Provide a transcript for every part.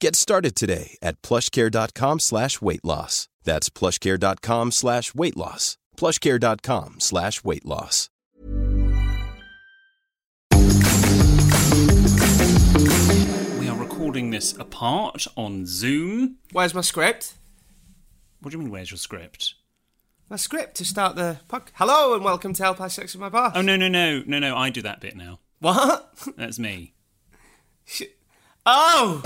Get started today at plushcare.com slash weight loss. That's plushcare.com slash weight loss. plushcare.com slash weight loss. We are recording this apart on Zoom. Where's my script? What do you mean, where's your script? My script to start the podcast. Hello and welcome to Help I Sexted My Boss. Oh, no, no, no, no, no, I do that bit now. What? That's me. Oh!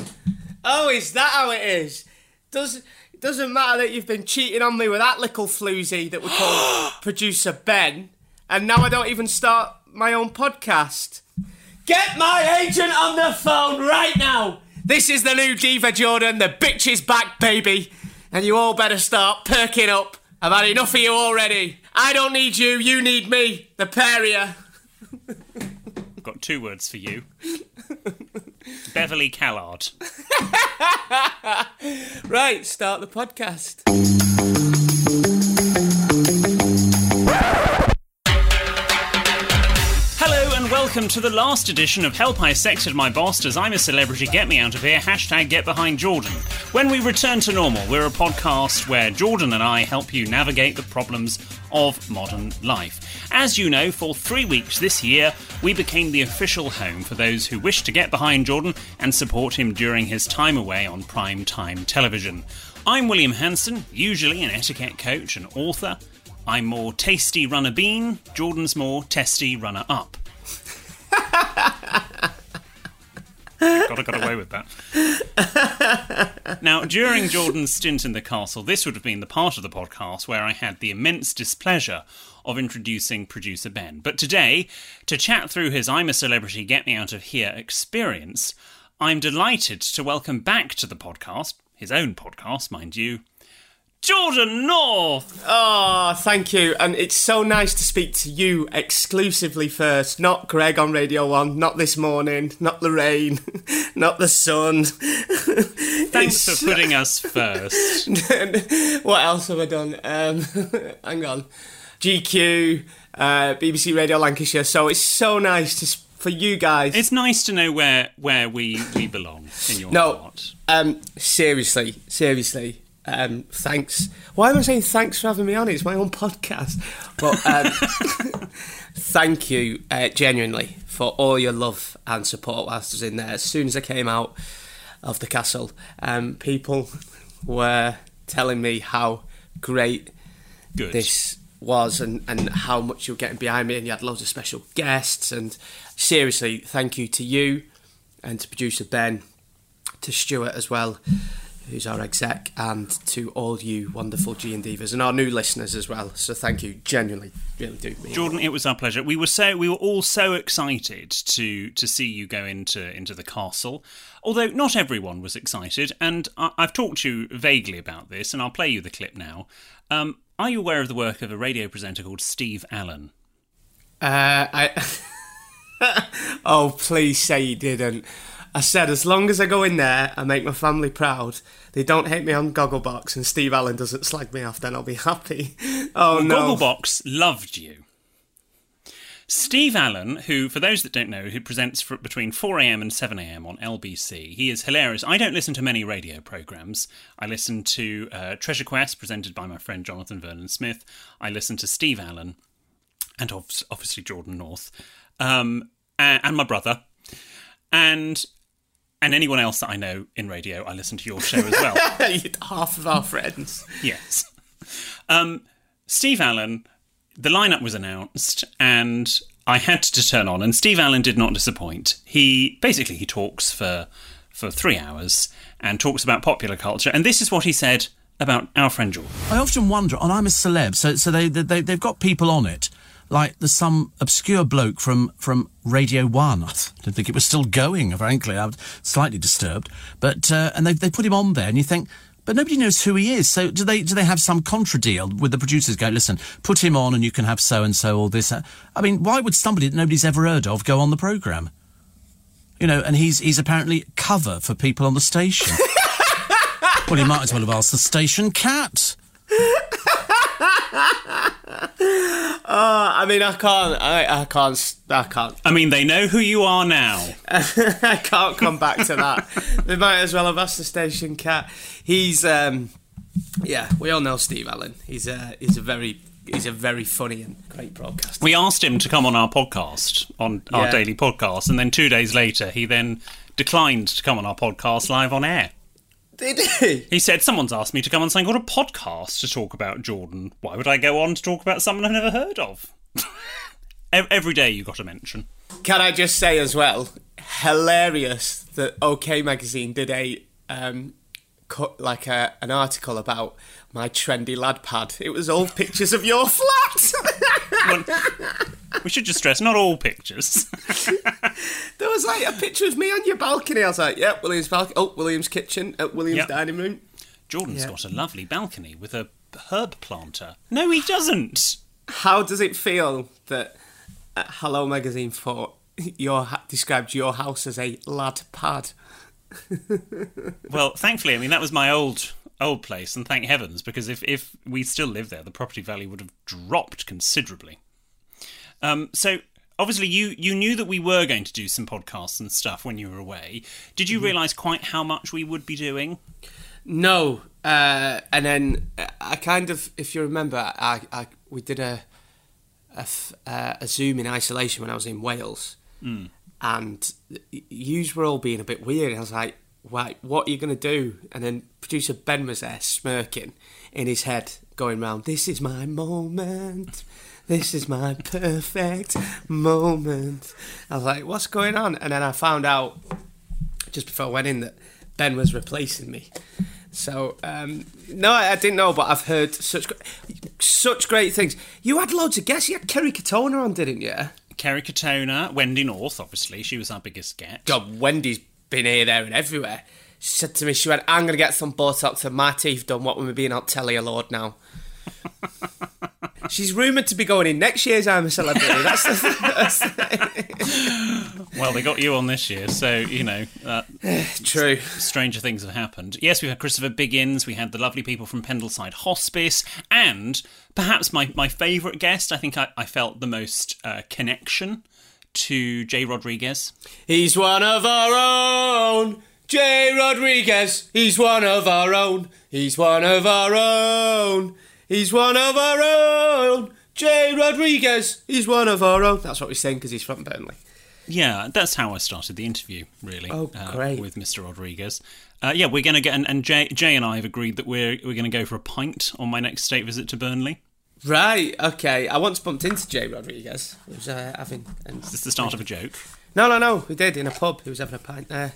Oh, is that how it is? Does it doesn't matter that you've been cheating on me with that little floozy that we call producer Ben, and now I don't even start my own podcast. Get my agent on the phone right now! This is the new Diva Jordan, the bitch is back, baby! And you all better start perking up. I've had enough of you already. I don't need you, you need me, the pair of you. I've got two words for you Beverley Callard. Right, start the podcast. Welcome to the last edition of Help I Sexted My Boss Does I'm a Celebrity Get Me Out of Here, hashtag Get Behind Jordan. When we return to normal, we're a podcast where Jordan and I help you navigate the problems of modern life. As you know, for three weeks this year, we became the official home for those who wish to get behind Jordan and support him during his time away on prime time television. I'm William Hanson, usually an etiquette coach and author. I'm more tasty runner bean, Jordan's more testy runner up. God, I got away with that. now, during Jordan's stint in the castle, this would have been the part of the podcast where I had the immense displeasure of introducing producer Ben. But today, to chat through his I'm a Celebrity, Get Me Out of Here experience, I'm delighted to welcome back to the podcast, his own podcast, mind you, Jordan North! Oh, thank you. And it's so nice to speak to you exclusively first, not Greg on Radio 1, not this morning, not the rain, not the sun. Thanks for putting us first. what else have I done? Um, hang on. GQ, uh, BBC Radio Lancashire. So it's so nice to for you guys. It's nice to know where where we, we belong in your no, heart. um, seriously, seriously. Um, thanks. Why am I saying thanks for having me on? It's my own podcast. But um, thank you uh, genuinely for all your love and support whilst I was in there. As soon as I came out of the castle, um, people were telling me how great Good. this was and, and how much you were getting behind me and you had loads of special guests and seriously thank you to you and to producer Ben to Stuart as well who's our exec and to all you wonderful G and Divas and our new listeners as well so thank you genuinely really do mean Jordan, it was our pleasure. We were so we were all so excited to to see you go into into the castle. Although not everyone was excited, and I, I've talked to you vaguely about this, and I'll play you the clip now. Um, are you aware of the work of a radio presenter called Steve Allen? Uh, I. oh, please say you didn't. I said, as long as I go in there and make my family proud, they don't hate me on Gogglebox and Steve Allen doesn't slag me off, then I'll be happy. Oh, no. Gogglebox loved you. Steve Allen, who, for those that don't know, who presents for, between 4am and 7am on LBC, he is hilarious. I don't listen to many radio programmes. I listen to uh, Treasure Quest, presented by my friend Jonathan Vernon Smith. I listen to Steve Allen, and obviously Jordan North, um, and, and my brother, and and anyone else that I know in radio. I listen to your show as well. Half of our friends. Yes. Um, Steve Allen the lineup was announced, and I had to turn on. And Steve Allen did not disappoint. He basically he talks for for three hours and talks about popular culture. And this is what he said about our friend George. I often wonder, and I'm a celeb, so so they they they've got people on it. Like there's some obscure bloke from from Radio One. I didn't think it was still going. Frankly, I was slightly disturbed. But uh, and they they put him on there, and you think. But nobody knows who he is. So do they? Do they have some contra deal with the producers? Go, listen, put him on, and you can have so and so all this. I mean, why would somebody that nobody's ever heard of go on the program? You know, and he's he's apparently cover for people on the station. well, he might as well have asked the station cat. Oh, I mean, I can't, I, I can't, I can't, I mean, they know who you are now. I can't come back to that. they might as well have asked the station cat. He's, um, yeah, we all know Steve Allen. He's a, he's a very, he's a very funny and great broadcaster. We asked him to come on our podcast, on our Yeah. daily podcast, and then two days later, he then declined to come on our podcast live on air. Did he? He said, Someone's asked me to come on something called a podcast to talk about Jordan. Why would I go on to talk about someone I've never heard of? Every day you got a mention. Can I just say as well, hilarious that OK Magazine did a um, cut like a, an article about my trendy lad pad. It was all pictures of your flat. Well, we should just stress, not all pictures. there was like a picture of me on your balcony. I was like, "Yep, William's balcony. Oh, William's kitchen at William's Yep. dining room." Jordan's Yeah. got a lovely balcony with a herb planter. No, he doesn't. How does it feel that uh, Hello Magazine thought your ha- described your house as a lad pad? Well, thankfully, I mean, that was my old old place, and thank heavens, because if, if we still lived there, the property value would have dropped considerably. Um, so, obviously, you, you knew that we were going to do some podcasts and stuff when you were away. Did you realise quite how much we would be doing? No, uh, and then uh, I kind of, if you remember, I, I we did a a, uh, a Zoom in isolation when I was in Wales, and yous were all being a bit weird. I was like, "Right, what are you going to do?" And then producer Ben was there, smirking in his head, going round, "This is my moment." This is my perfect moment. I was like, what's going on? And then I found out just before I went in that Ben was replacing me. So um, no, I, I didn't know, but I've heard such such great things. You had loads of guests. You had Kerry Katona on, didn't you? Kerry Katona, Wendy North, obviously, she was our biggest guest. God, Wendy's been here, there, and everywhere. She said to me, she went, "I'm gonna get some Botox and my teeth done. What with me being on telly a lord now." She's rumoured to be going in next year's I'm a Celebrity. That's the, the Well, they got you on this year, so, you know, uh, true. stranger things have happened. Yes, we had Christopher Biggins, we had the lovely people from Pendleside Hospice, and perhaps my, my favourite guest, I think I, I felt the most uh, connection to Jay Rodriguez. He's one of our own. Jay Rodriguez. He's one of our own. He's one of our own. He's one of our own. Jay Rodriguez. He's one of our own. That's what we're saying because he's from Burnley. Yeah, that's how I started the interview, really. Oh, uh, great. with Mr. Rodriguez. Uh, yeah, we're going to get, and, and Jay, Jay and I have agreed that we're we're going to go for a pint on my next state visit to Burnley. Right. Okay. I once bumped into Jay Rodriguez. He was uh, having. And... Is this the start of a joke? No, no, no. We did in a pub. He was having a pint there.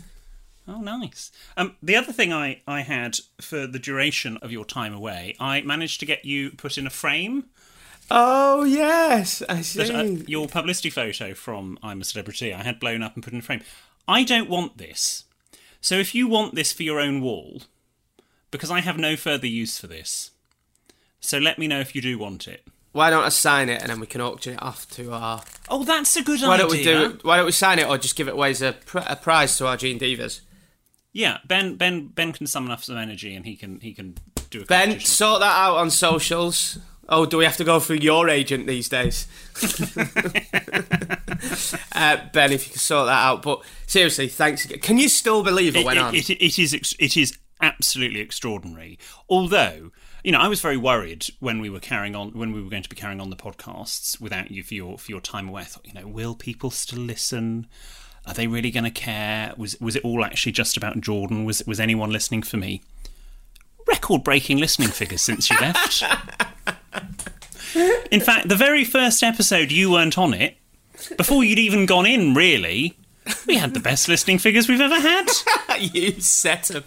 Oh, nice. Um, the other thing I, I had for the duration of your time away, I managed to get you put in a frame. Oh yes, I see. But, uh, your publicity photo from I'm a Celebrity, I had blown up and put in a frame. I don't want this. So if you want this for your own wall, because I have no further use for this, so let me know if you do want it. Why don't I sign it and then we can auction it off to our. Oh, that's a good Why idea. don't we do it? Why don't we sign it or just give it away as a, pr- a prize to our Gene Divas? Yeah, Ben Ben Ben can summon up some energy and he can he can do a Ben, sort that out on socials. Oh, do we have to go through your agent these days? uh, ben, if you can sort that out. But seriously, thanks again. Can you still believe it, It, went it- on? it- it is it is absolutely extraordinary. Although you know, I was very worried when we were carrying on when we were going to be carrying on the podcasts without you for your for your time away. I thought, you know, will people still listen? Are they really going to care? Was was it all actually just about Jordan? Was was anyone listening for me? Record breaking listening figures since you left. In fact, the very first episode you weren't on it, before you'd even gone in, really, we had the best listening figures we've ever had. you set a.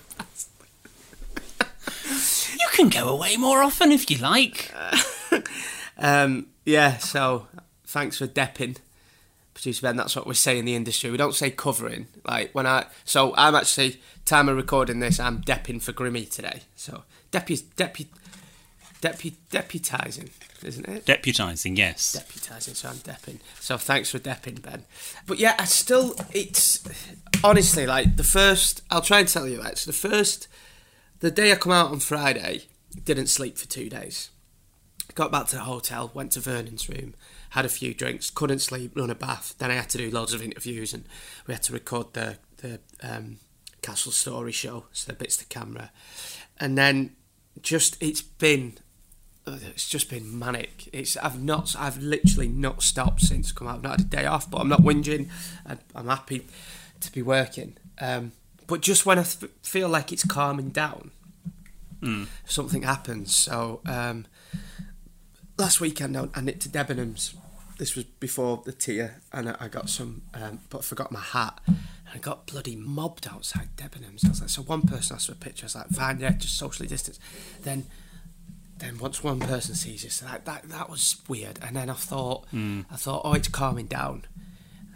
Can go away more often if you like. Um, yeah, so thanks for depping, producer Ben. That's what we say in the industry. We don't say covering. Like when I, so I'm actually time of recording this. I'm depping for Grimmy today. So depu depu depu deputizing, isn't it? Deputising, yes. deputizing, so I'm depping. So thanks for depping, Ben. But yeah, I still, it's honestly like the first. I'll try and tell you that. So the first, the day I come out on Friday, didn't sleep for two days. Got back to the hotel, went to Vernon's room, had a few drinks, couldn't sleep, run a bath. Then I had to do loads of interviews, and we had to record the the um, Castle Story show, so the bits to camera, and then just it's been it's just been manic. It's I've not I've literally not stopped since come out. I've not had a day off, but I'm not whinging. I'm happy to be working. Um, but just when I feel like it's calming down, something happens. So um, last weekend I, I nipped to Debenhams. This was before the tier, and I, I got some, um, but I forgot my hat. And I got bloody mobbed outside Debenhams. I was like, so one person asked for a picture. I was like, fine, yeah, just socially distance. Then then once one person sees this, like that that was weird. And then I thought, I thought, oh, it's calming down.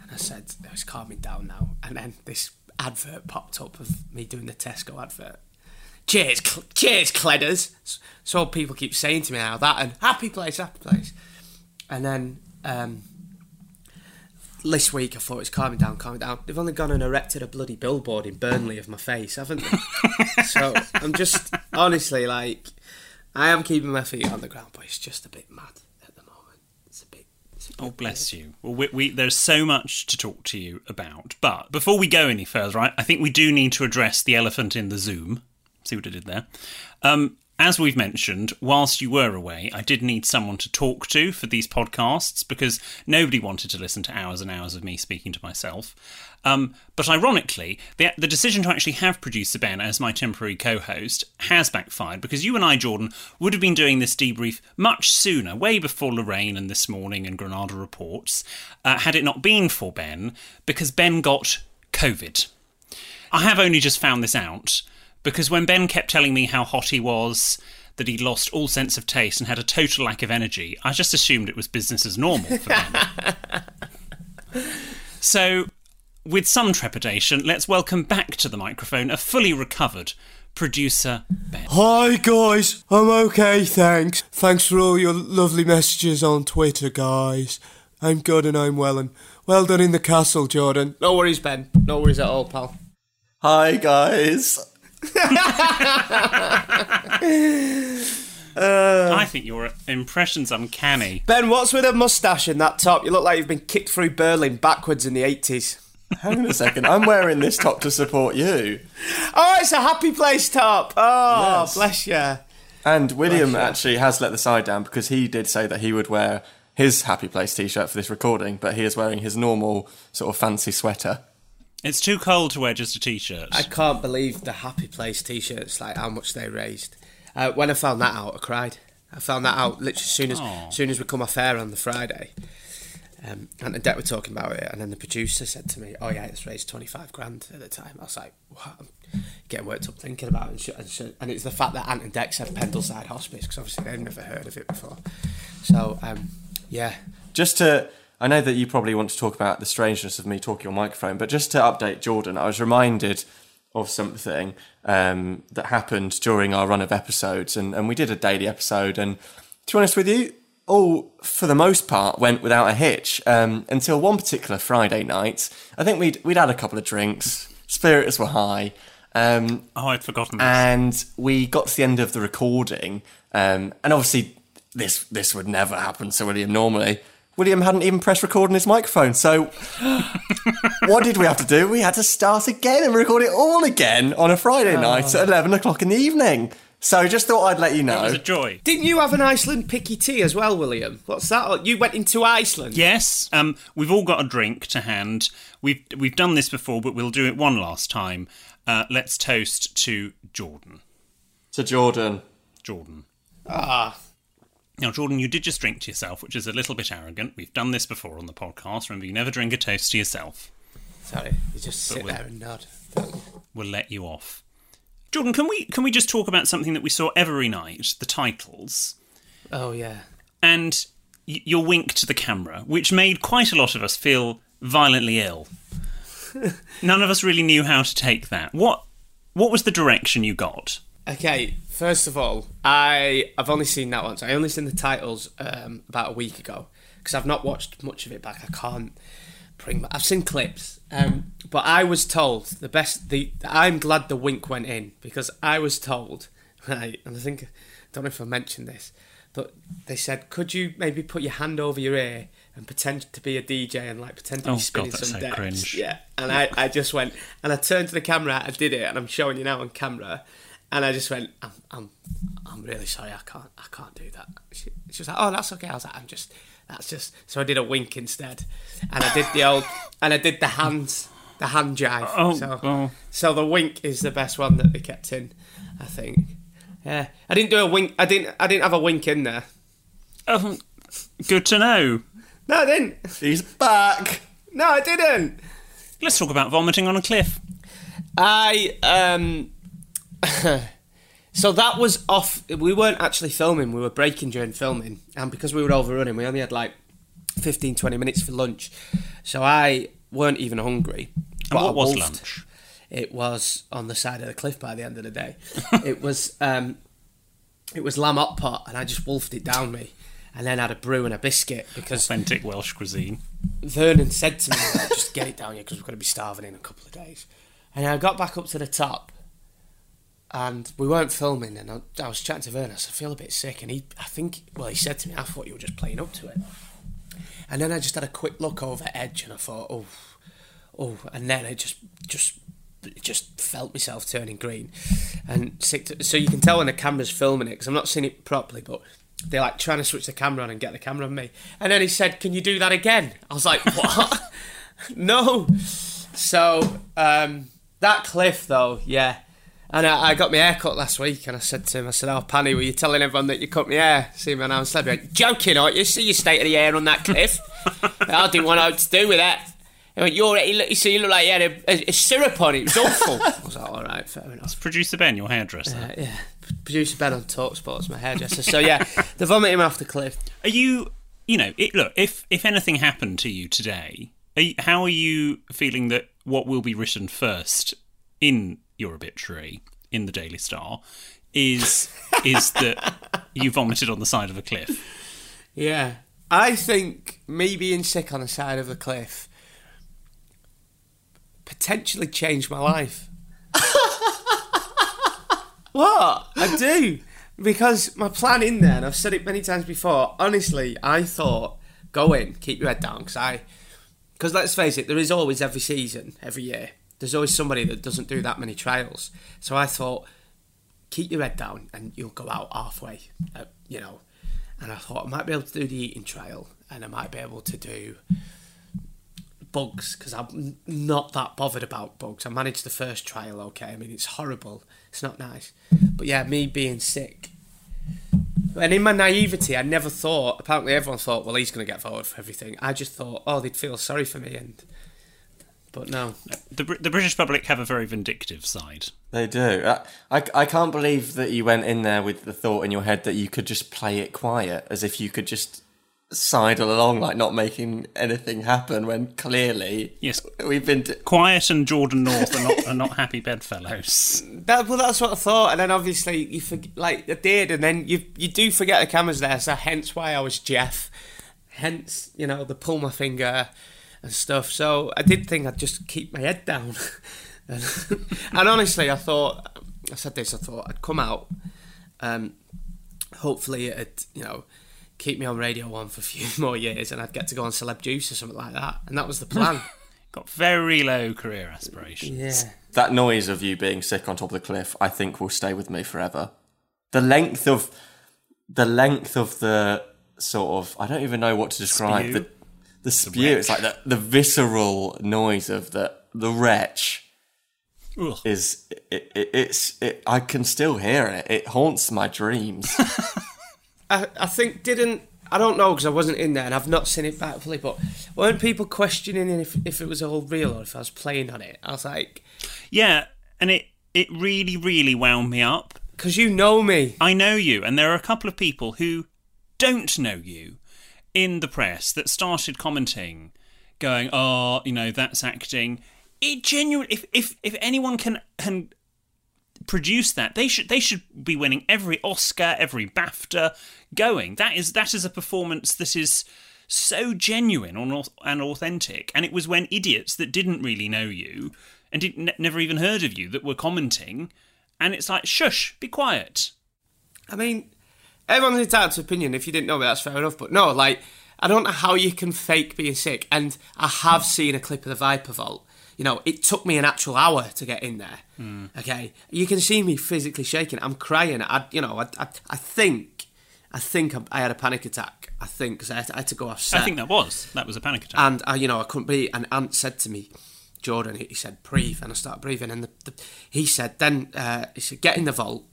And I said, oh, it's calming down now. And then this advert popped up of me doing the Tesco advert. Cheers, cl- cheers, Cledders. So people keep saying to me now that and happy place, happy place. And then um, this week I thought it's calming down, calming down. They've only gone and erected a bloody billboard in Burnley of my face, haven't they? so I'm just honestly like I am keeping my feet on the ground, but it's just a bit mad at the moment. It's a bit. It's a bit Oh, bless you. Well, we, we, there's so much to talk to you about. But before we go any further, right, I think we do need to address the elephant in the Zoom. See what I did there? Um, as we've mentioned, whilst you were away, I did need someone to talk to for these podcasts because nobody wanted to listen to hours and hours of me speaking to myself. Um, but ironically, the, the decision to actually have producer Ben as my temporary co host has backfired because you and I, Jordan, would have been doing this debrief much sooner, way before Lorraine and This Morning and Granada reports, uh, had it not been for Ben, because Ben got COVID. I have only just found this out because when Ben kept telling me how hot he was, that he'd lost all sense of taste and had a total lack of energy, I just assumed it was business as normal for Ben. so, with some trepidation, let's welcome back to the microphone a fully recovered producer Ben. Hi guys, I'm okay, thanks. Thanks for all your lovely messages on Twitter, guys. I'm good and I'm well and well done in the castle, Jordan. No worries, Ben. No worries at all, pal. Hi guys. Uh. I think your impression's uncanny. Ben, what's with a mustache in that top? You look like you've been kicked through Berlin backwards in the 80s. Hang on a second. I'm wearing this top to support you. Oh, it's a happy place top. Oh, Yes. bless you. And William actually has let the side down because he did say that he would wear his Happy Place t-shirt for this recording, but he is wearing his normal sort of fancy sweater. It's too cold to wear just a t shirt. I can't believe the happy place t-shirts, like how much they raised. Uh, when I found that out, I cried. I found that out literally as soon as, Aw. soon as we come off air on the Friday. Um, and Deb were talking about it, and then the producer said to me, "Oh yeah, it's raised twenty five grand at the time." I was like, "What?" I'm getting worked up thinking about it, and, sh- and, sh- and it's the fact that Ant and Dec said Pendleside Hospice because obviously they'd never heard of it before. So um, yeah, Just to, I know that you probably want to talk about the strangeness of me talking on microphone, but just to update Jordan, I was reminded of something um, that happened during our run of episodes, and, and we did a daily episode, and to be honest with you, all for the most part went without a hitch um, until one particular Friday night. I think we'd we'd had a couple of drinks, spirits were high. Um, oh, I'd forgotten this. and we got to the end of the recording, um, and obviously this this would never happen to William normally. William hadn't even pressed record on his microphone, so what did we have to do? We had to start again and record it all again on a Friday night at eleven o'clock in the evening. So just thought I'd let you it know. was a joy. didn't you have an Iceland picky tea as well, William? What's that? You went into Iceland. Yes, um, we've all got a drink to hand. We've we've done this before, but we'll do it one last time. Uh, let's toast to Jordan. To Jordan. Jordan. Ah, Now, Jordan, you did just drink to yourself, which is a little bit arrogant. We've done this before on the podcast. Remember, you never drink a toast to yourself. Sorry, you just sit we'll- there and nod. We'll let you off. Jordan, can we can we just talk about something that we saw every night, the titles, Oh yeah. and y- your wink to the camera, which made quite a lot of us feel violently ill. None of us really knew how to take that. What what was the direction you got? Okay, first of all, I I've only seen that once. I only seen the titles um, about a week ago because I've not watched much of it back. I can't bring. My, I've seen clips, um, but I was told the best. The I'm glad the wink went in because I was told right, and I think I don't know if I mentioned this, but they said, could you maybe put your hand over your ear and pretend to be a DJ and like pretend to Oh, be spinning God, some so decks? cringe. Yeah, and I, I just went and I turned to the camera. I did it, and I'm showing you now on camera. And I just went, I'm, I'm, I'm really sorry. I can't, I can't do that. She, she was like, oh, that's okay. I was like, I'm just, that's just. So I did a wink instead, and I did the old, and I did the hands, the hand jive. Oh, so, oh. so the wink is the best one that they kept in, I think. Yeah, I didn't do a wink. I didn't, I didn't have a wink in there. Oh, good to know. No, I didn't. He's back. No, I didn't. Let's talk about vomiting on a cliff. I um so that was off we weren't actually filming, we were breaking during filming and because we were overrunning we only had like 15 20 minutes for lunch. So I weren't even hungry. And what was lunch? It was on the side of the cliff by the end of the day. it was um it was lamb hot pot and I just wolfed it down me and then had a brew and a biscuit because Authentic Welsh cuisine. Vernon said to me, just get it down here because we're going to be starving in a couple of days. And I got back up to the top and we weren't filming and I, I was chatting to. I I feel a bit sick. And he, I think, well, he said to me, I thought you were just playing up to it. And then I just had a quick look over Edge and I thought, oh, oh. And then I just, just, just felt myself turning green and sick. To, so you can tell when the camera's filming it because I'm not seeing it properly, but they're like trying to switch the camera on and get the camera on me. And then he said, "Can you do that again?" I was like, "What? no." So um, that cliff, though, yeah. And I, I got my hair cut last week, and I said to him, "I said, oh, Panny, were you telling everyone that you cut my hair?" See, man, I was like, "Joking, aren't you? See your state of the hair on that cliff." I didn't want nothing to do with that. He went, "You're, you look, you see, you look like you had a, a, a syrup on it. It was awful." I was like, "All right, fair enough." Producer Ben, your hairdresser. Uh, yeah, producer Ben on Talksport's my hairdresser. So yeah, the vomiting off the cliff. Are you, you know, it, look, if if anything happened to you today, are you, how are you feeling that what will be written first in your obituary in the Daily Star is is that you vomited on the side of a cliff? Yeah, I think me being sick on the side of a cliff potentially changed my life. what? I do. Because my plan in there, and I've said it many times before, honestly, I thought, go in, keep your head down, because I. Because let's face it, there is always every season, every year, there's always somebody that doesn't do that many trials. So I thought, keep your head down and you'll go out halfway, uh, you know. And I thought I might be able to do the eating trial and I might be able to do bugs because I'm not that bothered about bugs. I managed the first trial okay. I mean, it's horrible, it's not nice. But yeah, me being sick. And in my naivety, I never thought, apparently everyone thought, well, he's going to get voted for everything. I just thought, oh, they'd feel sorry for me. and But no. The the British public have a very vindictive side. They do. I, I, I can't believe that you went in there with the thought in your head that you could just play it quiet, as if you could just sidle along, like not making anything happen, when clearly Yes. we've been. To, Quiet and Jordan North are not are not happy bedfellows. That, well, that's what I thought, and then obviously you forget, like I did, and then you you do forget the cameras there, so hence why I was Jeff, hence you know the pull my finger and stuff. So I did think I'd just keep my head down, and, and honestly, I thought I said this, I thought I'd come out, um, hopefully it'd you know keep me on Radio One for a few more years, and I'd get to go on Celeb Juice or something like that, and that was the plan. Got very low career aspirations. yeah. that noise of you being sick on top of the cliff, I think, will stay with me forever. The length of the length of the sort of I don't even know what to describe Spew? the the spew. it's like the the visceral noise of the the wretch Ugh. is it, it, it's it, I can still hear it. It haunts my dreams. I, I think didn't I don't know because I wasn't in there and I've not seen it back fully. But weren't people questioning if if it was all real or if I was playing on it? I was like, Yeah, and it it really really wound me up. because you know me. I know you, and there are a couple of people who don't know you in the press that started commenting, going, "Oh, you know, that's acting." It genuinely, if if if anyone can can produce that, they should they should be winning every Oscar, every BAFTA going. That is that is a performance that is so genuine and au- authentic. And it was when idiots that didn't really know you and did, ne- never even heard of you that were commenting, and it's like, shush, be quiet. I mean, everyone's entitled to opinion. If you didn't know me, that's fair enough. But no, like, I don't know how you can fake being sick. And I have seen a clip of the Viper Vault. You know, it took me an actual hour to get in there. Okay, you can see me physically shaking. I'm crying. I, you know, I, I, I think, I think I had a panic attack. I think because I, had to- I had to go off set. I think that was that was a panic attack. and I, you know, I couldn't breathe. And Ant said to me, Jordan, he said, breathe, and I started breathing. And the, the, he said, then uh, he said, get in the vault,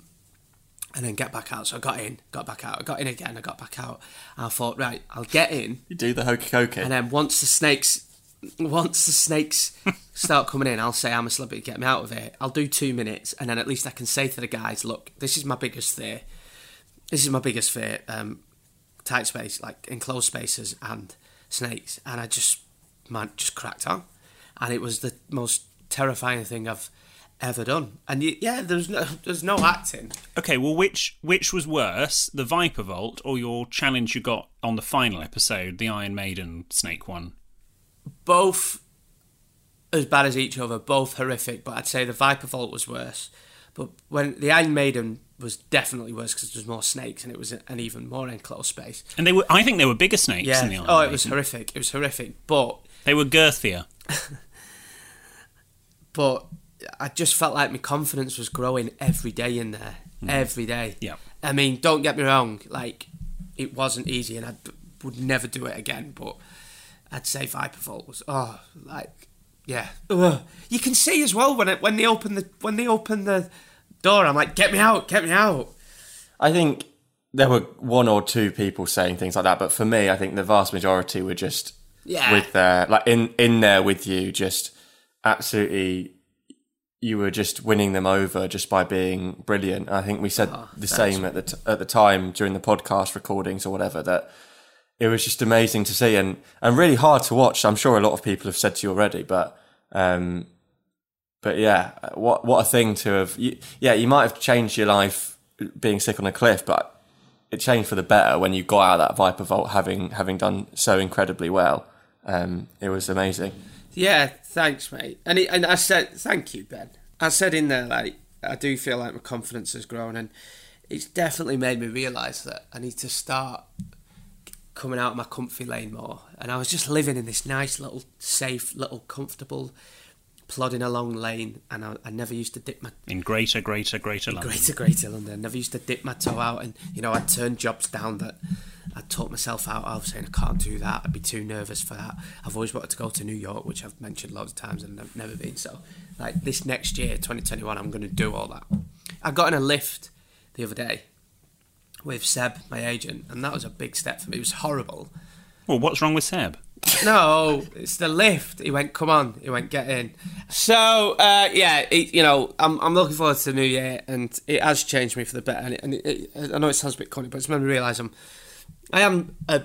and then get back out. So I got in, got back out, I got in again, I got back out. And I thought, right, I'll get in, You do the hokey cokey. and then once the snakes, once the snakes start coming in, I'll say I'm a celebrity, get me out of here. I'll do two minutes, and then at least I can say to the guys, look, this is my biggest fear. This is my biggest fear. Um, tight space, like enclosed spaces and snakes, and I just man just cracked on, and it was the most terrifying thing I've ever done. And y- yeah, there's no there's no acting. Okay, well, which which was worse, the Viper Vault or your challenge you got on the final episode, the Iron Maiden Snake one? Both as bad as each other, both horrific. But I'd say the Viper Vault was worse. But when the Iron Maiden was definitely worse because there was more snakes and it was an even more enclosed space. And they were, I think, they were bigger snakes Yeah. than the Iron Oh, it was horrific. It was horrific. But They were girthier. but I just felt like my confidence was growing every day in there, mm. every day. Yeah. I mean, don't get me wrong, like it wasn't easy, and I would never do it again. But I'd say Viper was oh, like yeah. Ugh. You can see as well when it when they open the when they open the door, I'm like, get me out, get me out. I think there were one or two people saying things like that, but for me, I think the vast majority were just Yeah. with their like in in there with you, just absolutely. You were just winning them over just by being brilliant. I think we said the same at the t- at the time during the podcast recordings or whatever that it was just amazing to see and and really hard to watch. I'm sure a lot of people have said to you already, but um, but yeah, what what a thing to have. You, yeah, you might have changed your life being sick on a cliff, but it changed for the better when you got out of that Viper Vault, having having done so incredibly well. Um, it was amazing. Yeah, thanks, mate. And and I said thank you, Ben. I said in there like I do feel like my confidence has grown, and it's definitely made me realise that I need to start coming out of my comfy lane more. And I was just living in this nice little, safe, little, comfortable, plodding along lane, and I, I never used to dip my In greater, greater, greater London. Greater Greater London. Never used to dip my toe out, and you know I'd turn jobs down that I'd talk myself out of, saying I can't do that. I'd be too nervous for that. I've always wanted to go to New York, which I've mentioned loads of times, and I've never been. So, like this next year, 2021, I'm going to do all that. I got in a lift the other day with Seb, my agent, and that was a big step for me. It was horrible. Well, what's wrong with Seb? No, it's the lift. He went, come on. He went, get in. So, uh, yeah, it, you know, I'm, I'm looking forward to the new year, and it has changed me for the better. And, it, and it, I know it sounds a bit corny, but it's made me realise I'm, I am a,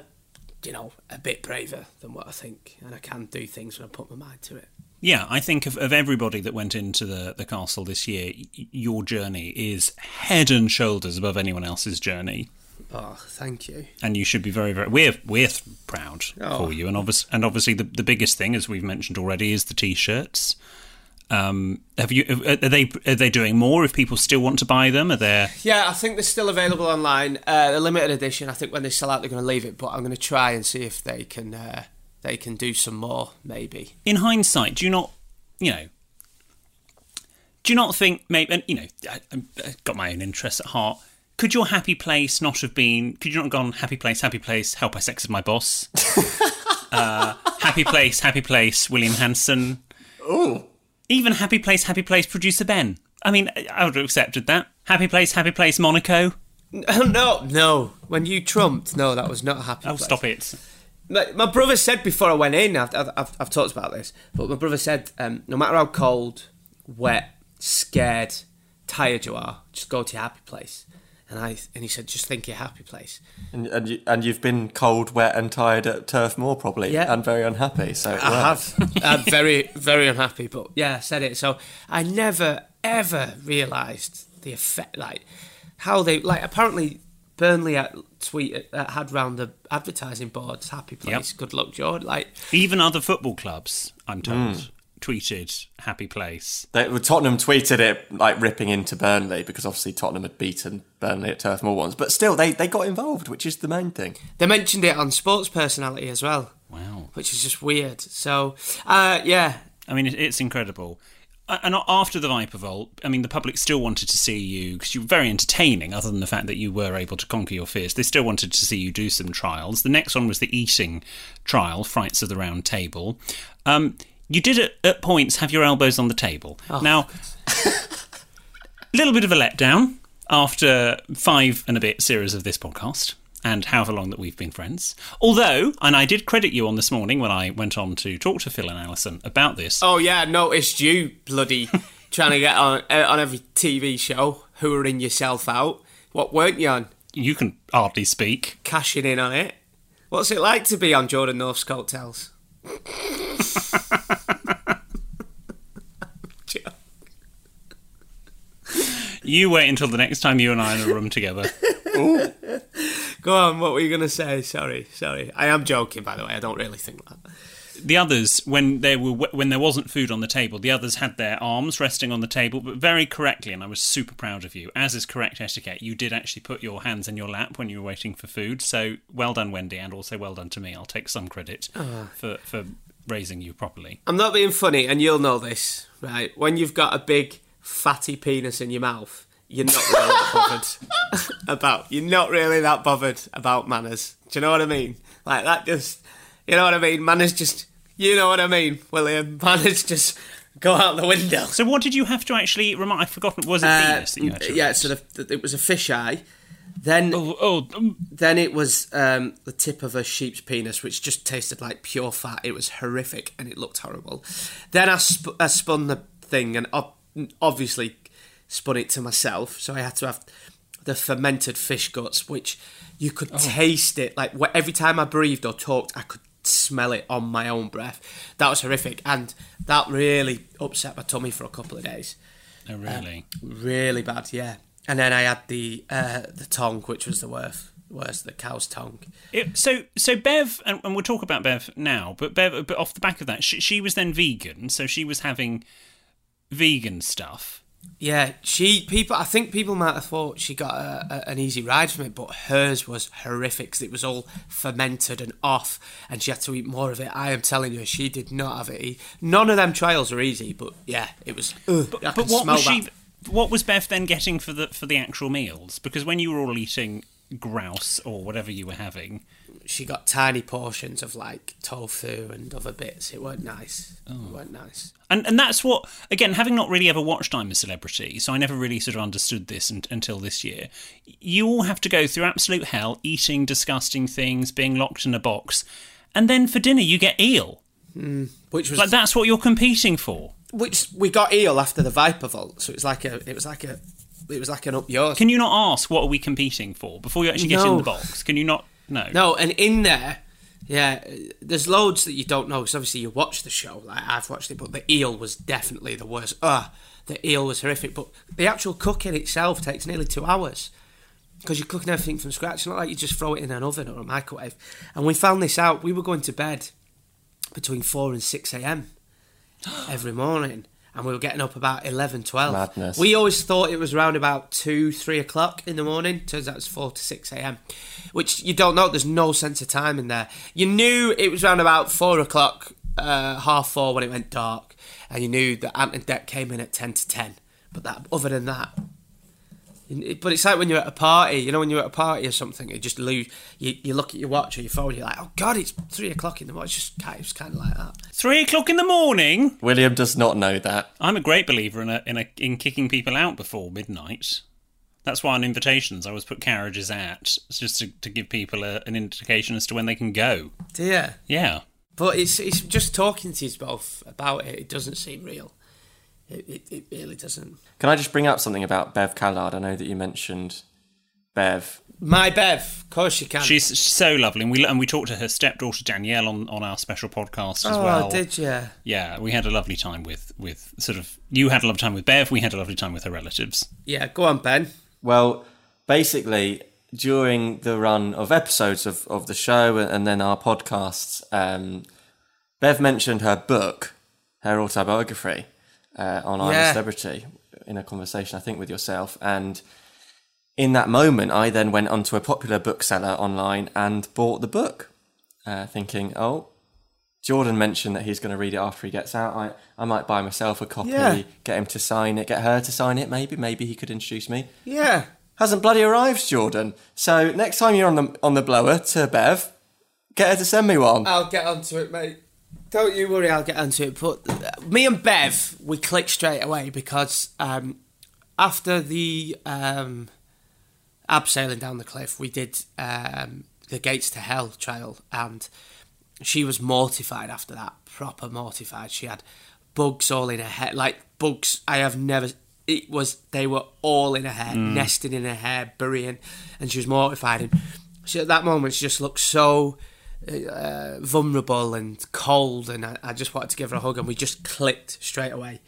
you know, a bit braver than what I think, and I can do things when I put my mind to it. Yeah, I think of, of everybody that went into the, the castle this year, y- your journey is head and shoulders above anyone else's journey. Oh, thank you. and you should be very, very. We're we're proud Oh. for you, and obviously, and obviously, the, the biggest thing, as we've mentioned already, is the t-shirts. Um, have you? Are they are they doing more? If people still want to buy them, are there? Yeah, I think they're still available online. Uh, the limited edition. I think when they sell out, they're going to leave it, but I'm going to try and see if they can, uh, they can do some more, maybe. In hindsight, do you not, you know, do you not think maybe? And you know, I, I've got my own interests at heart. Could your happy place not have been? Could you not have gone happy place, happy place? Help I sexed my boss. uh, happy place, happy place. William Hanson. Oh, Even Happy Place, Happy Place producer Ben. I mean, I would have accepted that. Happy Place, Happy Place Monaco. no, no, when you trumped, no, that was not a happy Oh, place. stop it. My, my brother said before I went in, I've, I've, I've, I've talked about this, but my brother said um, no matter how cold, wet, scared, tired you are, just go to your happy place. And I and he said, just think your happy place. And and, you, and you've been cold, wet, and tired at Turf Moor probably, Yeah. and very unhappy. So I works. have. I'm very, very unhappy, but yeah, I said it. So I never, ever realised the effect, like how they, like apparently Burnley had tweet uh, had round the advertising boards, happy place, good luck, George. Like Even other football clubs, I'm told, Mm. Tweeted happy place. They, Tottenham tweeted it like ripping into Burnley because obviously Tottenham had beaten Burnley at Turf Moor once, but still they, they got involved, which is the main thing. they mentioned it on Sports Personality as well. Wow. which is just weird. So, uh, yeah, I mean, it, it's incredible. And after the Viper Vault, I mean, the public still wanted to see you because you were very entertaining. Other than the fact that you were able to conquer your fears, they still wanted to see you do some trials. The next one was the eating trial, Frights of the Round Table. Um, you did at, at points have your elbows on the table. now, a little bit of a letdown after five and a bit series of this podcast and however long that we've been friends. Although, and I did credit you on this morning when I went on to talk to Phil and Alison about this. Oh yeah, I noticed you bloody trying to get on uh, on every TV show, hoovering yourself out. What weren't you on? You can hardly speak. Cashing in on it. What's it like to be on Jordan North's coattails? You wait until the next time you and I are in a room together. Go on, what were you going to say? Sorry, sorry. I am joking, by the way. I don't really think that. The others, when there were when there wasn't food on the table, the others had their arms resting on the table, but very correctly, and I was super proud of you. As is correct etiquette, you did actually put your hands in your lap when you were waiting for food. So well done, Wendy, and also well done to me. I'll take some credit ah. for for raising you properly. I'm not being funny, and you'll know this, right? When you've got a big fatty penis in your mouth, you're not really that bothered about. You're not really that bothered about manners. Do you know what I mean? Like that, just you know what I mean. Manners just, you know what I mean, William. Manners just go out the window. So what did you have to actually remind? I've forgotten. Was it Uh, penis that you had to yeah, so the, it was a fisheye. Then, Oh, oh, um, then it was um, the tip of a sheep's penis, which just tasted like pure fat. It was horrific and it looked horrible. Then I, sp- I spun the thing and ob- obviously spun it to myself. So I had to have the fermented fish guts, which you could taste it. Like every time I breathed or talked, I could smell it on my own breath. That was horrific, and that really upset my tummy for a couple of days. oh, really? Really bad, yeah. And then I had the uh, the tongue, which was the worst. Worst, the cow's tongue. It, so, so Bev, and, and we'll talk about Bev now. But Bev, but off the back of that, she, she was then vegan, so she was having vegan stuff. Yeah, she people. I think people might have thought she got a, a, an easy ride from it, but hers was horrific 'cause it was all fermented and off, and she had to eat more of it. I am telling you, she did not have it. None of them trials are easy, but yeah, it was. Ugh, I But what was she? What was Bev then getting for the for the actual meals? Because when you were all eating grouse or whatever you were having, She got tiny portions of like tofu and other bits. It weren't nice. Oh. It weren't nice. and and that's what again, having not really ever watched I'm a Celebrity, so I never really sort of understood this un- until this year. You all have to go through absolute hell, eating disgusting things, being locked in a box, and then for dinner you get eel. Hmm. Which was Like that's what you're competing for. Which we got eel after the Viper Vault, so it was like a, it was like a, it was like an up yours. Can you not ask what are we competing for before you actually get in the box? Can you not? No. No, and in there, yeah, there's loads that you don't know because obviously you watch the show. Like I've watched it, but the eel was definitely the worst. Ah, the eel was horrific. But the actual cooking itself takes nearly two hours because you're cooking everything from scratch. It's not like you just throw it in an oven or a microwave. And we found this out. We were going to bed between four and six a.m. every morning. And we were getting up about 11, 12. Madness. We always thought it was around about 2, 3 o'clock in the morning. Turns out it's 4 to 6 a.m. Which you don't know. There's no sense of time in there. You knew it was around about 4 o'clock, uh, half 4 when it went dark. And you knew that Ant and Dec came in at 10 to 10. But that, other than that, but it's like when you're at a party, you know, when you're at a party or something, you just lose. You, you look at your watch or your phone, you're like, oh god, it's three o'clock in the morning. It's just kind it's kind of like that. Three o'clock in the morning. William does not know that. I'm a great believer in a, in a, in kicking people out before midnight. That's why on invitations I always put carriages at, it's just to, to give people a, an indication as to when they can go. Yeah. Yeah. But it's it's just talking to you both about it. It doesn't seem real. It, it, it really doesn't. Can I just bring up something about Bev Callard? I know that you mentioned Bev. My Bev, of course you can. She's so lovely, and we and we talked to her stepdaughter Danielle on, on our special podcast as oh, well. did you? Yeah, we had a lovely time with with sort of you had a lovely time with Bev. We had a lovely time with her relatives. Yeah, go on, Ben. Well, basically, during the run of episodes of, of the show and then our podcasts, um, Bev mentioned her book, her autobiography, uh, on I'm a Celebrity in a conversation, I think, with yourself. And in that moment, I then went onto a popular bookseller online and bought the book, uh, thinking, oh, Jordan mentioned that he's going to read it after he gets out. I, I might buy myself a copy, Yeah. get him to sign it, get her to sign it, maybe. Maybe he could introduce me Yeah. hasn't bloody arrived, Jordan. So next time you're on the on the blower to Bev, get her to send me one. I'll get onto it, mate. Don't you worry, I'll get onto it. But uh, me and Bev, we clicked straight away because um, after the um, abseiling down the cliff, we did um, the Gates to Hell trial, and she was mortified after that. Proper mortified. She had bugs all in her head, like bugs I have never. It was they were all in her hair, nesting in her hair, burying, and she was mortified. And she, at that moment, she just looked so uh, vulnerable and cold, and I, I just wanted to give her a hug, and we just clicked straight away.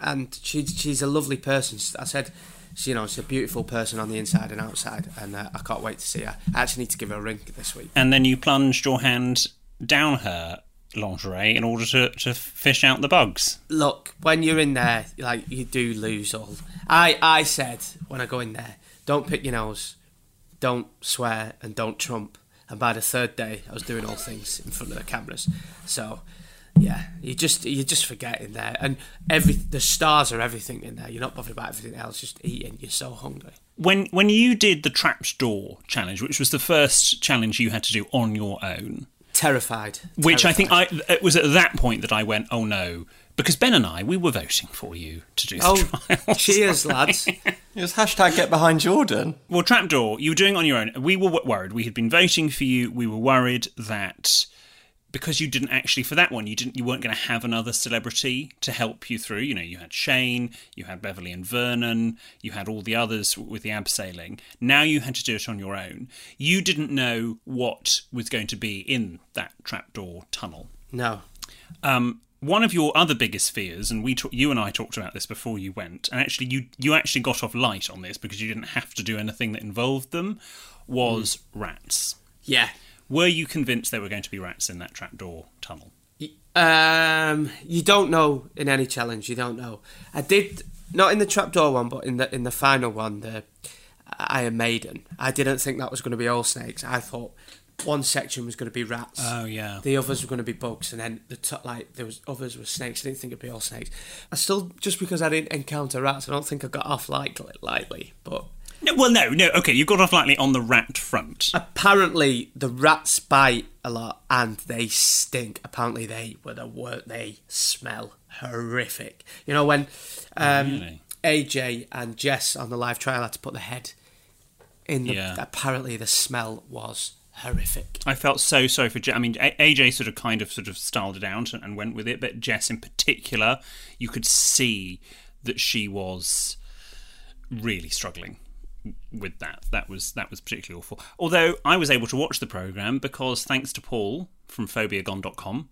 And she, she's a lovely person. I said, she, you know, she's a beautiful person on the inside and outside, and uh, I can't wait to see her. I actually need to give her a ring this week. And then you plunged your hand down her lingerie in order to, to fish out the bugs. Look, when you're in there, like you do lose all. I, I said when I go in there, don't pick your nose, don't swear, and don't trump. And by the third day, I was doing all things in front of the cameras. So, yeah, you just you just forget in there, and every the stars are everything in there. You're not bothered about everything else, just eating. You're so hungry. When when you did the trapped door challenge, which was the first challenge you had to do on your own, Terrified. which I think I it was at that point that I went, oh no, because Ben and I we were voting for you to do the Oh, trials. cheers, lads. It was hashtag get behind Jordan. Well, trapdoor, you were doing it on your own. We were worried. We had been voting for you. We were worried that because you didn't actually for that one, you didn't, you weren't going to have another celebrity to help you through. You know, you had Shane, you had Beverley and Vernon, you had all the others with the abseiling. Now you had to do it on your own. You didn't know what was going to be in that trapdoor tunnel. No. Um, one of your other biggest fears, and we ta- you and I talked about this before you went, and actually you you actually got off light on this because you didn't have to do anything that involved them, was rats. Yeah. Were you convinced there were going to be rats in that trapdoor tunnel? Um, you don't know in any challenge. You don't know. I did not in the trapdoor one, but in the in the final one, the Iron Maiden. I didn't think that was going to be all snakes. I thought one section was going to be rats. Oh yeah. The others were going to be bugs, and then the top, like there was others were snakes. I didn't think it'd be all snakes. I still just because I didn't encounter rats, I don't think I got off lightly. Lightly, but No, well, no, no. Okay, you got off lightly on the rat front. apparently the rats bite a lot and they stink. Apparently they were the wor They smell horrific. You know when um, Really? AJ and Jess on the live trial had to put the head in. The, Yeah. Apparently the smell was horrific. I felt so sorry for. Je- I mean, AJ sort of kind of sort of styled it out and, and went with it, but Jess in particular, you could see that she was really struggling with that. That was that was particularly awful. Although I was able to watch the program because thanks to Paul from phobiagon.com,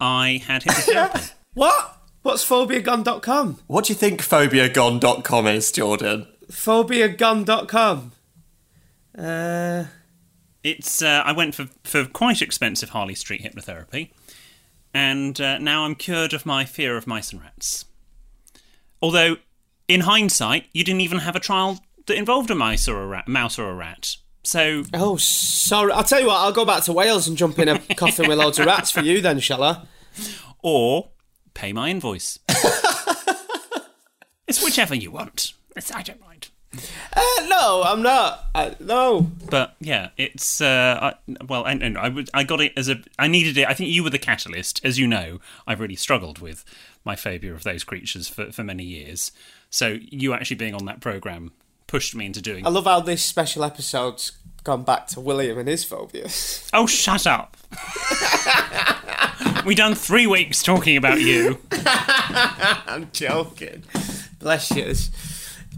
I had hypnotherapy. What? What's phobiagon.com? What do you think phobiagon.com is, Jordan? Phobiagon.com. Uh, It's uh, I went for for quite expensive Harley Street hypnotherapy, and uh, now I'm cured of my fear of mice and rats. Although, in hindsight, you didn't even have a trial that involved a mice or a rat, mouse or a rat. So oh, sorry. I'll tell you what. I'll go back to Wales and jump in a coffin with loads of rats for you then, shall I? or pay my invoice. it's whichever you want. It's, I don't mind. Uh, no, I'm not. Uh, no. But yeah, it's uh, I, well, and, and I would I got it as a I needed it. I think you were the catalyst, as you know. I've really struggled with my phobia of those creatures for for many years. So you actually being on that program pushed me into doing. I love how this special episode's gone back to William and his phobias. Oh, shut up! we done three weeks talking about you. I'm joking. Bless yous.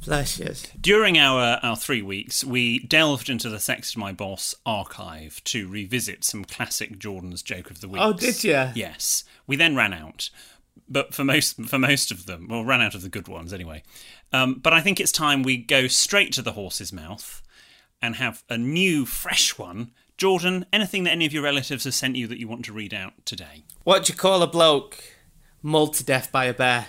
Bless yous. During our, our three weeks, we delved into the Sexted My Boss archive to revisit some classic Jordan's joke of the week. Oh, did ya? Yes. We then ran out, but for most for most of them, well, ran out of the good ones anyway. Um, but I think it's time we go straight to the horse's mouth and have a new, fresh one. Jordan, anything that any of your relatives have sent you that you want to read out today? What do you call a bloke mauled to death by a bear?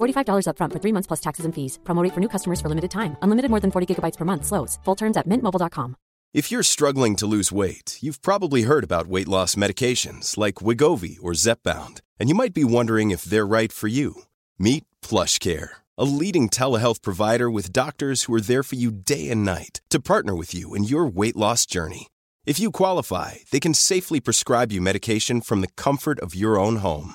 $45 upfront for three months plus taxes and fees. Promo rate for new customers for limited time. Unlimited more than 40 gigabytes per month. Slows. Full terms at mintmobile.com. If you're struggling to lose weight, you've probably heard about weight loss medications like Wegovy or Zepbound, and you might be wondering if they're right for you. Meet PlushCare, a leading telehealth provider with doctors who are there for you day and night to partner with you in your weight loss journey. If you qualify, they can safely prescribe you medication from the comfort of your own home.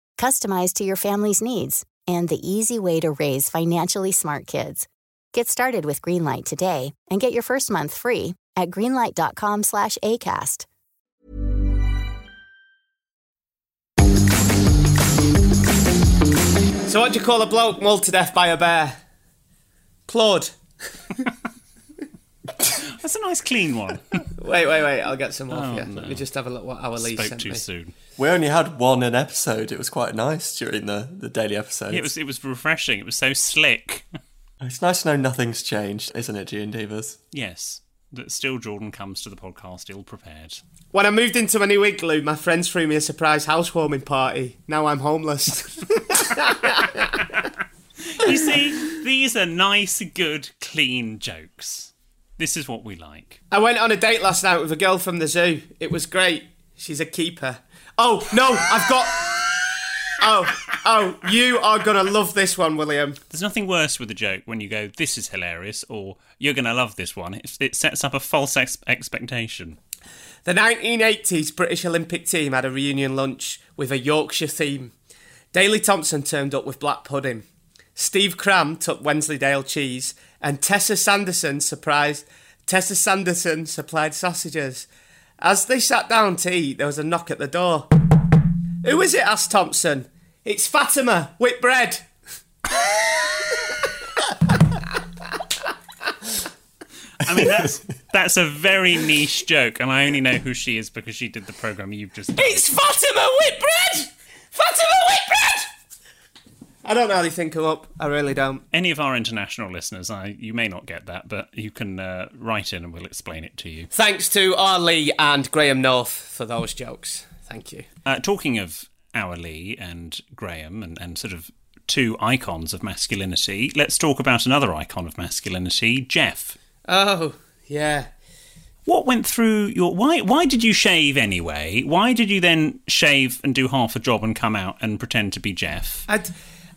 customized to your family's needs, and the easy way to raise financially smart kids. Get started with Greenlight today and get your first month free at greenlight.com slash ACAST. So, what do you call a bloke mauled to death by a bear? Claude. That's a nice clean one. Wait, wait, wait. I'll get some more Oh, for you. no. Let me just have a look what our Lee Spoke sent too me. soon. We only had one an episode. It was quite nice during the, the daily episodes. It was it was refreshing. It was so slick. It's nice to know nothing's changed, isn't it, G and Divas? yes, that still Jordan comes to the podcast ill prepared. When I moved into my new igloo, my friends threw me a surprise housewarming party. Now I'm homeless. You see, these are nice, good, clean jokes. This is what we like. I went on a date last night with a girl from the zoo. It was great. She's a keeper. Oh, no, I've got. Oh, oh, you are going to love this one, William. There's nothing worse with a joke when you go, "This is hilarious," or "You're going to love this one." It, it sets up a false ex- expectation. The 1980s British Olympic team had a reunion lunch with a Yorkshire theme. Daley Thompson turned up with black pudding. Steve Cram took Wensleydale cheese, and Tessa Sanderson surprised Tessa Sanderson supplied sausages. As they sat down to eat, there was a knock at the door. Who is it? asked Thompson. It's Fatima, with bread. I mean, that's that's a very niche joke, and I only know who she is because she did the program you've just. Done. It's Fatima Whitbread! Fatima Whitbread! I don't know how they think them up. I really don't. Any of our international listeners, I you may not get that, but you can uh, write in and we'll explain it to you. Thanks to R. Lee and Graham North for those jokes. Thank you. Uh, talking of our Lee and Graham and, and sort of two icons of masculinity, let's talk about another icon of masculinity, Jeff. Oh, yeah. What went through your why? Why did you shave anyway? Why did you then shave and do half a job and come out and pretend to be Jeff? I'd,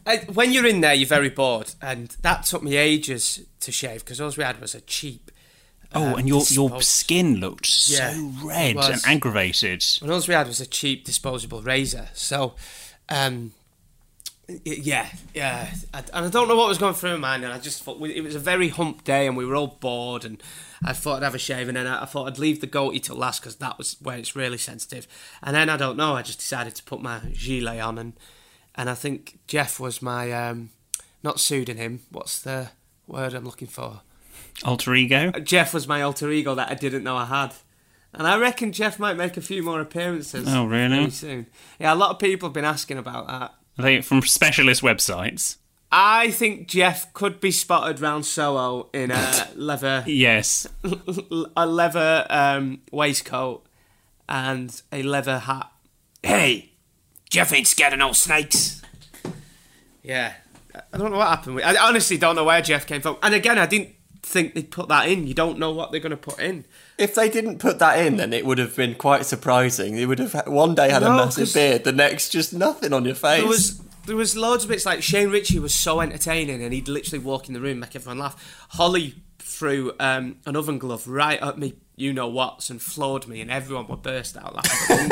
I, when you're in there, you're very bored, and that took me ages to shave because all we had was a cheap. Oh, uh, and your your skin looked so Yeah, it red and aggravated. And all we had was a cheap disposable razor. So, um, yeah, yeah. I, and I don't know what was going through my mind, and I just thought it was a very hump day, and we were all bored, and I thought I'd have a shave, and then I, I thought I'd leave the goatee till last because that was where it's really sensitive. And then I don't know, I just decided to put my gilet on, and and I think Jeff was my um, not pseudonym. What's the word I'm looking for. Alter ego. Jeff was my alter ego that I didn't know I had. And I reckon Jeff might make a few more appearances. Oh, really? Soon. Yeah, a lot of people have been asking about that. Are they from specialist websites? I think Jeff could be spotted round Soho in a leather Yes. a leather um, waistcoat and a leather hat. Hey, Jeff ain't scared of no snakes. Yeah, I don't know what happened. With, I honestly don't know where Jeff came from. And again, I didn't think they'd put that in. You don't know what they're going to put in. If they didn't put that in, then it would have been quite surprising. You would have had- one day had a massive beard, the next just nothing on your face. There was there was loads of bits like Shane Richie was so entertaining, and he'd literally walk in the room, make everyone laugh. Holly threw um, an oven glove right at me, you know what's, and floored me, and everyone would burst out laughing.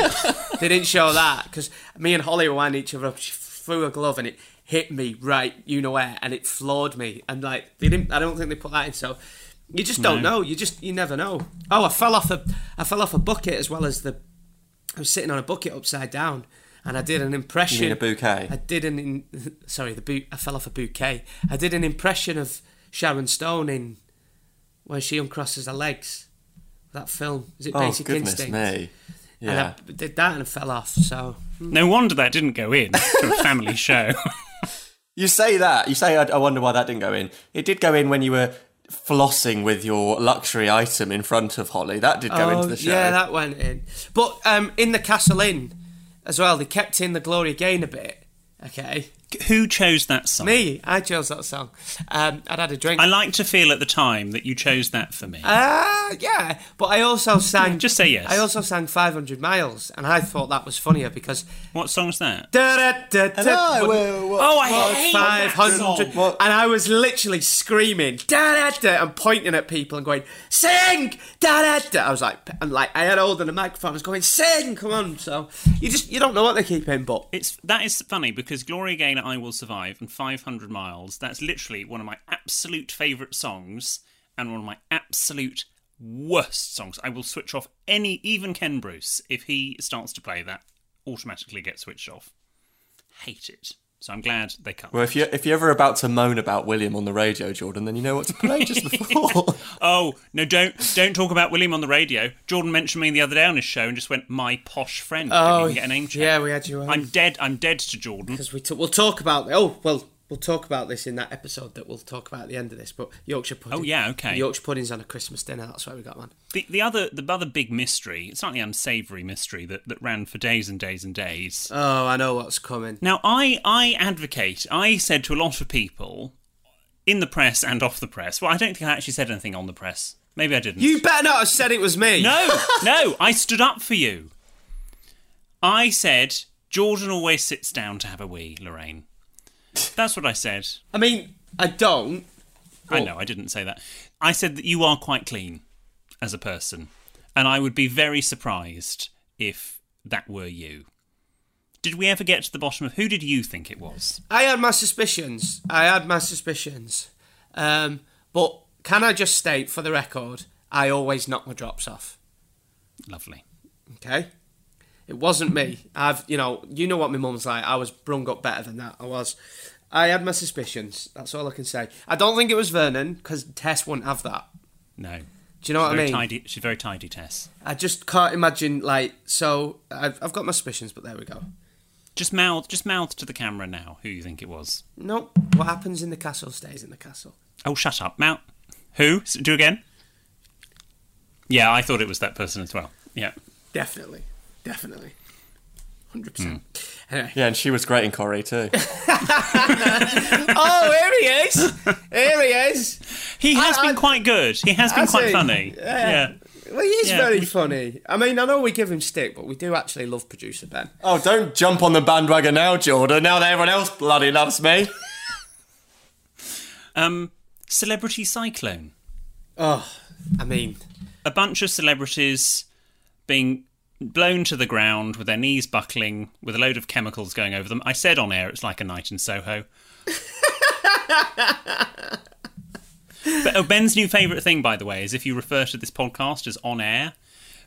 They didn't- show that because me and Holly were winding each other up. She threw a glove and it hit me right, you know where, and it floored me. And like they didn't, I don't think they put that in. So you just don't know. You just you never know. Oh, I fell off a I fell off a bucket as well as the. I was sitting on a bucket upside down, and I did an impression. You mean a bouquet? I did an in, sorry, the boot. I fell off a bouquet. I did an impression of Sharon Stone in when she uncrosses her legs. That film is it oh, Basic goodness Instinct? me. And Yeah. I did that and I fell off. So No wonder that didn't go in to a family show. You say that. You say, I, I wonder why that didn't go in. It did go in when you were flossing with your luxury item in front of Holly. That did go into the show. Oh, yeah, that went in. But um, in the Castle Inn as well, they kept in the glory Gloria a bit. Okay, Who chose that song? me, I chose that song. Um, I'd had a drink. I like to feel at the time that you chose that for me. Ah, yeah. But I also sang. Just say yes. I also sang 500 Miles, and I thought that was funnier because. what song's that? Hello, well, what- Oh, I hate that 500 song. and I was literally screaming da da da and pointing at people and going sing da da da I was like and like I had hold on the microphone I was going sing come on so you just you don't know what they keep in but It's that is funny because Gloria Gaynor, "I Will Survive" and "500 Miles." That's literally one of my absolute favourite songs and one of my absolute worst songs. I will switch off any, even Ken Bruce, if he starts to play that, automatically get switched off. Hate it. So I'm glad they cut. Well, if you're, if you're ever about to moan about William on the radio, Jordan, then you know what to play just before. Oh no! Don't don't talk about William on the radio. Jordan mentioned me the other day on his show and just went, "My posh friend." Oh, get a name check. yeah, we had you on. I'm dead. I'm dead to Jordan. because we t- we'll talk about oh well we'll talk about this in that episode that we'll talk about at the end of this but Yorkshire oh, pudding Oh, yeah, okay. Yorkshire pudding's on a Christmas dinner that's why we got one The the other the other big mystery, it's not the unsavoury mystery that, that ran for days and days and days. oh I know what's coming Now I I advocate. I said to a lot of people in the press and off the press. Well, I don't think I actually said anything on the press. Maybe I didn't. you better not have said it was me No, no, I stood up for you. I said Jordan always sits down to have a wee, Lorraine. That's what I said. I mean I don't I know I didn't say that. I said that you are quite clean as a person, and I would be very surprised if that were you. Did we ever get to the bottom of who did you think it was? I had my suspicions. I had my suspicions. Um, but can I just state for the record, I always knock my drops off. Lovely. Okay? It wasn't me. I've, you know, you know what my mum's like. I was brung up better than that. I was. I had my suspicions. That's all I can say. I don't think it was Vernon because Tess wouldn't have that. No. Do you know what I mean? Tidy, she's very tidy, Tess. I just can't imagine like. So I've, I've got my suspicions, but there we go. Just mouth, just mouth to the camera now. Who you think it was? No, what happens in the castle stays in the castle. Oh, shut up, mouth. Who? Do again. Yeah, I thought it was that person as well. Yeah. Definitely, definitely, hundred percent. Anyway. yeah, and she was great in Corrie too. Oh, here he is! Here he is! He has I- been I- quite good. He has been quite he? funny. Yeah. Well, he is Yeah, very funny. I mean, I know we give him stick, but we do actually love producer Ben. oh, don't jump on the bandwagon now, Jordan. Now that everyone else bloody loves me. Um, Celebrity Cyclone. Oh, I mean, a bunch of celebrities being blown to the ground with their knees buckling with a load of chemicals going over them. I said on air it's like a night in Soho. but oh, Ben's new favourite thing, by the way, is if you refer to this podcast as on air,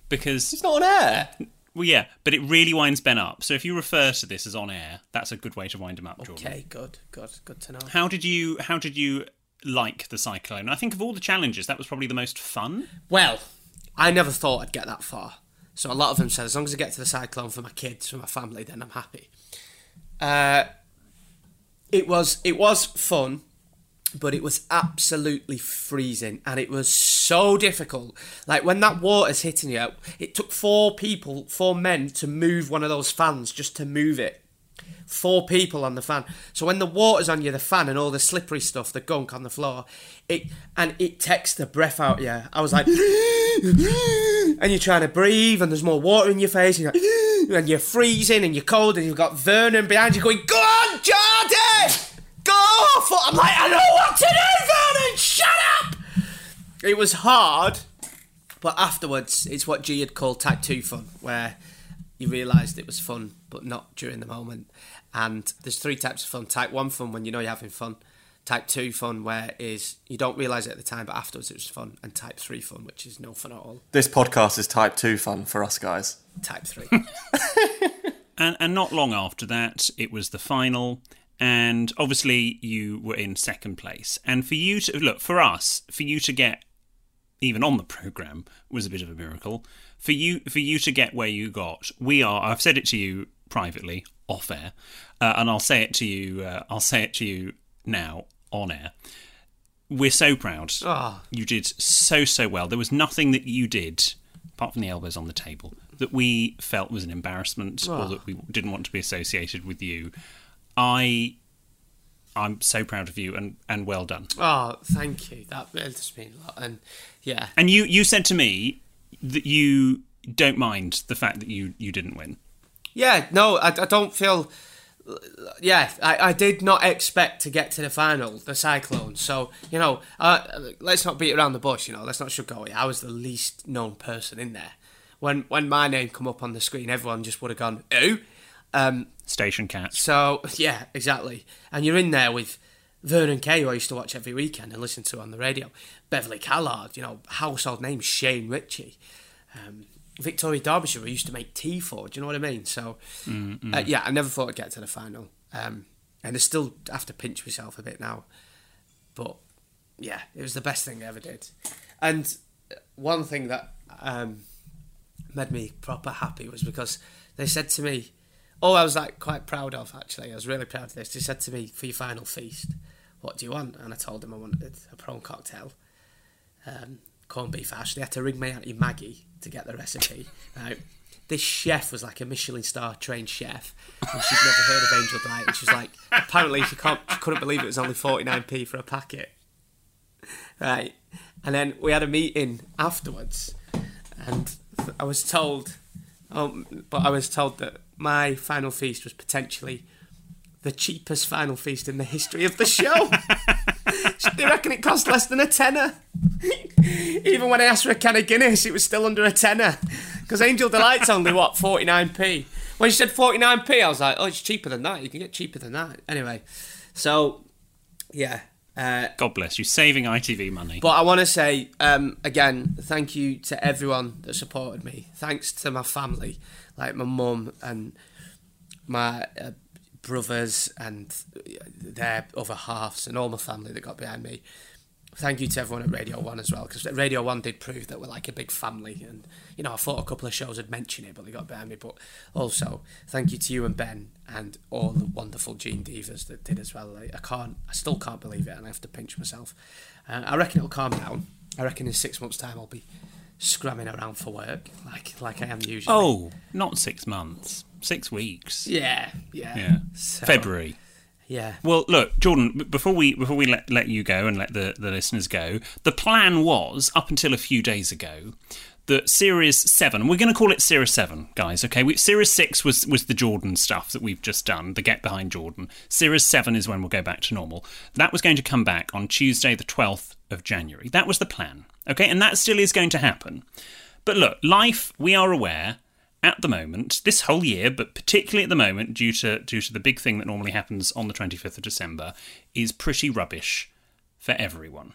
because It's not on air. well, yeah, but it really winds Ben up. So if you refer to this as on air, that's a good way to wind him up, Jordan. okay, good, good, good to know. How did you? How did you like the cyclone? I think of all the challenges, that was probably the most fun. Well, I never thought I'd get that far. So a lot of them said, as long as I get to the cyclone for my kids, for my family, then I'm happy. Uh, it was it was fun, but it was absolutely freezing, and it was so difficult. Like when that water's hitting you, it took four people, four men, to move one of those fans just to move it. Four people on the fan. So when the water's on you, the fan and all the slippery stuff, the gunk on the floor, it and it takes the breath out. Yeah, I was like, and you're trying to breathe, and there's more water in your face, and you're, and you're freezing, and you're cold, and you've got Vernon behind you going, "Go on, Jordan, go off!" I'm like, I know what to do, Vernon. Shut up. It was hard, but afterwards, it's what G had called two fun, where you realised it was fun, but not during the moment. And there's three types of fun. Type one fun when you know you're having fun. Type two fun where is you don't realise it at the time, but afterwards it was fun. And type three fun, which is no fun at all. This podcast is type 2 fun for us guys. Type three. And, and not long after that, it was the final. And obviously, you were in second place. And for you to look, for us, for you to get even on the program was a bit of a miracle. For you, for you to get where you got, we are. I've said it to you privately, off air, uh, and I'll say it to you. Uh, I'll say it to you now on air. We're so proud. Ah. You did so so well. There was nothing that you did, apart from the elbows on the table, that we felt was an embarrassment or that we didn't want to be associated with you. I, I'm so proud of you and and well done. oh, thank you. That does mean a lot. And yeah, And you you said to me that you don't mind the fact that you you didn't win. Yeah, no, I, I don't feel. Yeah, I, I did not expect to get to the final, the Cyclones. So, you know, uh, let's not beat around the bush, you know, let's not sugarcoat it. I was the least known person in there. When when my name come up on the screen, everyone just would have gone, who? Um, Station cats. so, yeah, exactly. And you're in there with Vernon Kay, who I used to watch every weekend and listen to on the radio. Beverley Callard, you know, household name Shane Richie. Um, Victoria Derbyshire, I used to make tea for. Do you know what I mean? So, uh, yeah, I never thought I'd get to the final. Um, and I still have to pinch myself a bit now. But, yeah, it was the best thing I ever did. And one thing that um, made me proper happy was because they said to me, oh, I was like quite proud of actually. I was really proud of this. They said to me, for your final feast, what do you want? And I told them I wanted a prawn cocktail, um, corned beef hash. They had to ring my auntie Maggie to get the recipe. Right. This chef was like a Michelin star trained chef, and she'd never heard of Angel Delight. And she was like, apparently she can't, she couldn't believe it was only forty nine p for a packet. Right. And then we had a meeting afterwards, and I was told, um, but I was told that my final feast was potentially the cheapest final feast in the history of the show. they reckon it cost less than a tenner. Even when I asked for a can of Guinness, it was still under a tenner. Because Angel Delight's only, what, 49p? When she said 49p, I was like, oh, it's cheaper than that. You can get cheaper than that. Anyway, so, yeah. Uh, God bless you, saving ITV money. but I want to say um, again, thank you to everyone that supported me. Thanks to my family, like my mum and my uh, brothers and their other halves, and all my family that got behind me. Thank you to everyone at Radio One as well, because Radio One did prove that we're like a big family. And you know, I thought a couple of shows had mentioned it, but they got behind me. But also, thank you to you and Ben and all the wonderful Gene Divas that did as well. Like, I can't, I still can't believe it, and I have to pinch myself. Uh, I reckon it'll calm down. I reckon in six months' time I'll be scramming around for work, like like I am usually. oh, not six months, six weeks. yeah, yeah, Yeah, So, February. Yeah, Well, look, Jordan. Before we before we let let you go and let the the listeners go, the plan was up until a few days ago that Series Seven. We're going to call it Series Seven, guys. Okay, we, Series Six was was the Jordan stuff that we've just done, the get behind Jordan. Series Seven is when we'll go back to normal. That was going to come back on Tuesday, the twelfth of January. That was the plan. Okay, and that still is going to happen. But look, life, we are aware at the moment, this whole year, but particularly at the moment, due to due to the big thing that normally happens on the 25th of December, is pretty rubbish for everyone.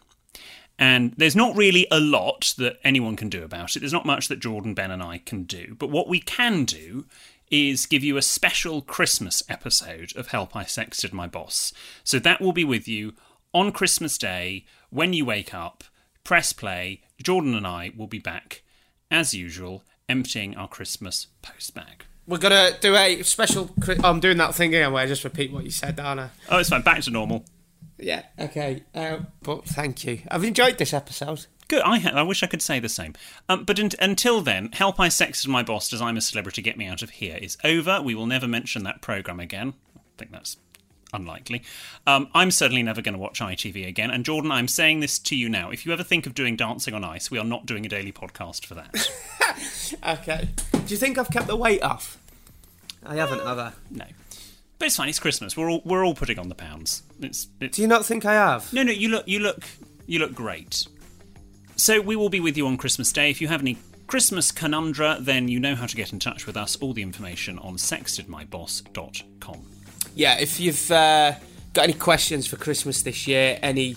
And there's not really a lot that anyone can do about it. There's not much that Jordan, Ben, and I can do. But what we can do is give you a special Christmas episode of Help I Sexted My Boss. So that will be with you on Christmas Day, when you wake up, press play. Jordan and I will be back, as usual, emptying our Christmas post bag. We're gonna do a special. I'm doing that thing again where I just repeat what you said, aren't I? Oh, it's fine. Back to normal. Yeah. Okay. Uh, but thank you. I've enjoyed this episode. Good. I I wish I could say the same. Um, but un- until then, Help I Sexted My Boss Does I'm a Celebrity Get Me Out of Here is over. We will never mention that programme again. I think that's unlikely. Um, I'm certainly never going to watch ITV again. And Jordan, I'm saying this to you now. If you ever think of doing Dancing on Ice, we are not doing a daily podcast for that. Okay. Do you think I've kept the weight off? I haven't, have I? no. But it's fine. It's Christmas. We're all we're all putting on the pounds. It's, it's Do you not think I have? No, no, you look, you look, you look great. So we will be with you on Christmas Day. If you have any Christmas conundra, then you know how to get in touch with us. All the information on sextedmyboss.com. Yeah. If you've uh, got any questions for Christmas this year, any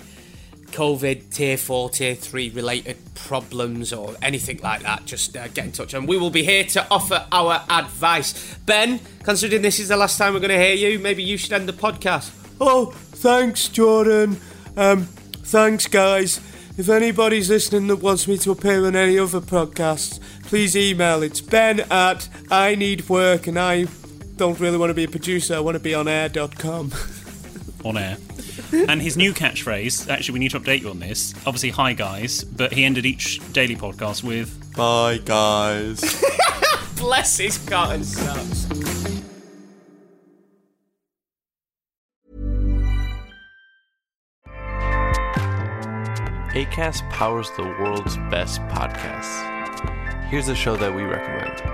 COVID tier four, tier three related problems or anything like that, just uh, get in touch and we will be here to offer our advice. Ben, considering this is the last time we're going to hear you, maybe you should end the podcast. Oh, thanks, Jordan. Um, thanks, guys. If anybody's listening that wants me to appear on any other podcasts, please email. It's ben at I need work and I don't really want to be a producer. I want to be on air.com. on air. and his new catchphrase, actually, we need to update you on this. Obviously, hi guys, but he ended each daily podcast with Bye, guys. Bless his cotton socks. ACAST powers the world's best podcasts. Here's a show that we recommend.